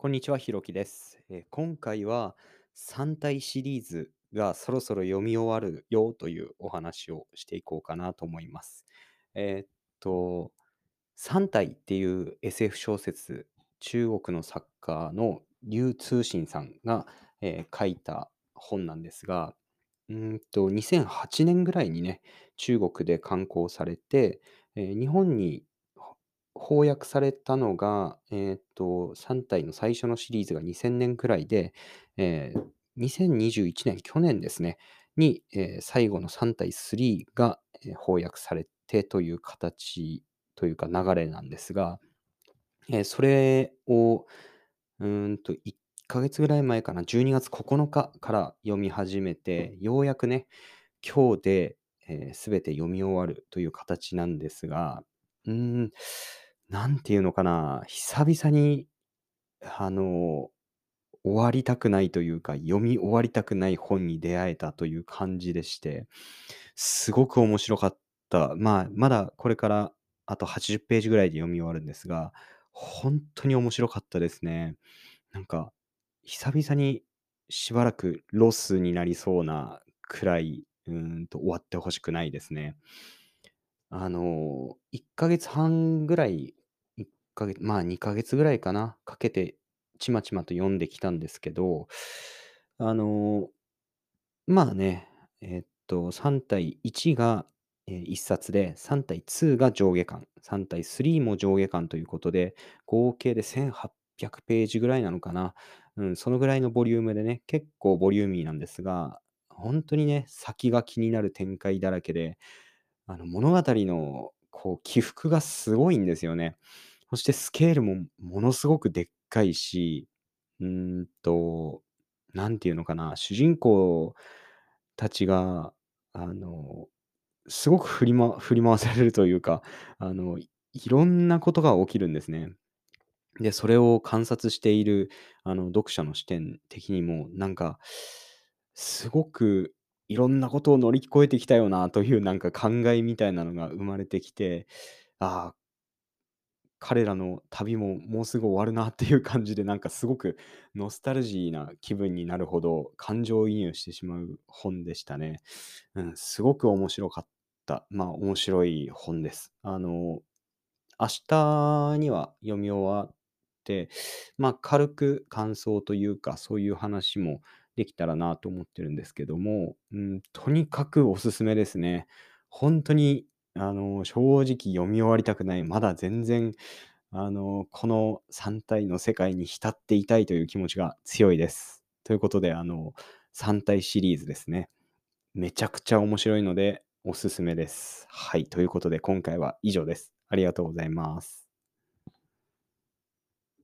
こんにちは、ひろきです。えー今回は3体シリーズがそろそろ読み終わるよというお話をしていこうかなと思います。えーっと、3体っていう SF 小説、中国の作家の劉通信さんが、えー書いた本なんですが、うーんと、2008年ぐらいにね、中国で刊行されて、えー日本に翻訳されたのが、えっと、3体の最初のシリーズが2000年くらいで、えー2021年、去年ですね、に、えー最後の3体3が、えー翻訳されてという形というか流れなんですが、えーそれを、うーんと、1ヶ月ぐらい前かな、12月9日から読み始めて、ようやくね、今日で、えー、全て読み終わるという形なんですが、うーん、なんていうのかな、久々に、あの、終わりたくないというか、読み終わりたくない本に出会えたという感じでして、すごく面白かった。まあ、まだこれからあと80ページぐらいで読み終わるんですが、本当に面白かったですね。なんか、久々にしばらくロスになりそうなくらい、うんと終わってほしくないですね。あの、1ヶ月半ぐらい、ヶ月、まあ2ヶ月ぐらいかな、かけてちまちまと読んできたんですけど、あの、まあね、えっと、3対1が、1冊で、3対2が上下巻、3対3も上下巻ということで、合計で1800ページぐらいなのかな。うん、そのぐらいのボリュームでね、結構ボリューミーなんですが、本当にね、先が気になる展開だらけで、あの物語のこう起伏がすごいんですよね。そしてスケールもものすごくでっかいし、うんと、なんていうのかな、主人公たちが、あの、すごく振りま振り回されるというか、あの、いろんなことが起きるんですね。で、それを観察している、あの、読者の視点的にも、なんか、すごくいろんなことを乗り越えてきたよなというなんか感慨みたいなのが生まれてきて、ああ、彼らの旅ももうすぐ終わるなっていう感じで、なんかすごくノスタルジーな気分になるほど感情移入してしまう本でしたね。うん、すごく面白かった。まあ、面白い本です。あの、明日には読み終わって、まあ、軽く感想というか、そういう話もできたらなと思ってるんですけども、うん、とにかくおすすめですね。本当に、あの、正直読み終わりたくない。まだ全然、あの、この3体の世界に浸っていたいという気持ちが強いです。ということで、あの、3体シリーズですね。めちゃくちゃ面白いのでおすすめです。はい。ということで今回は以上です。ありがとうございます。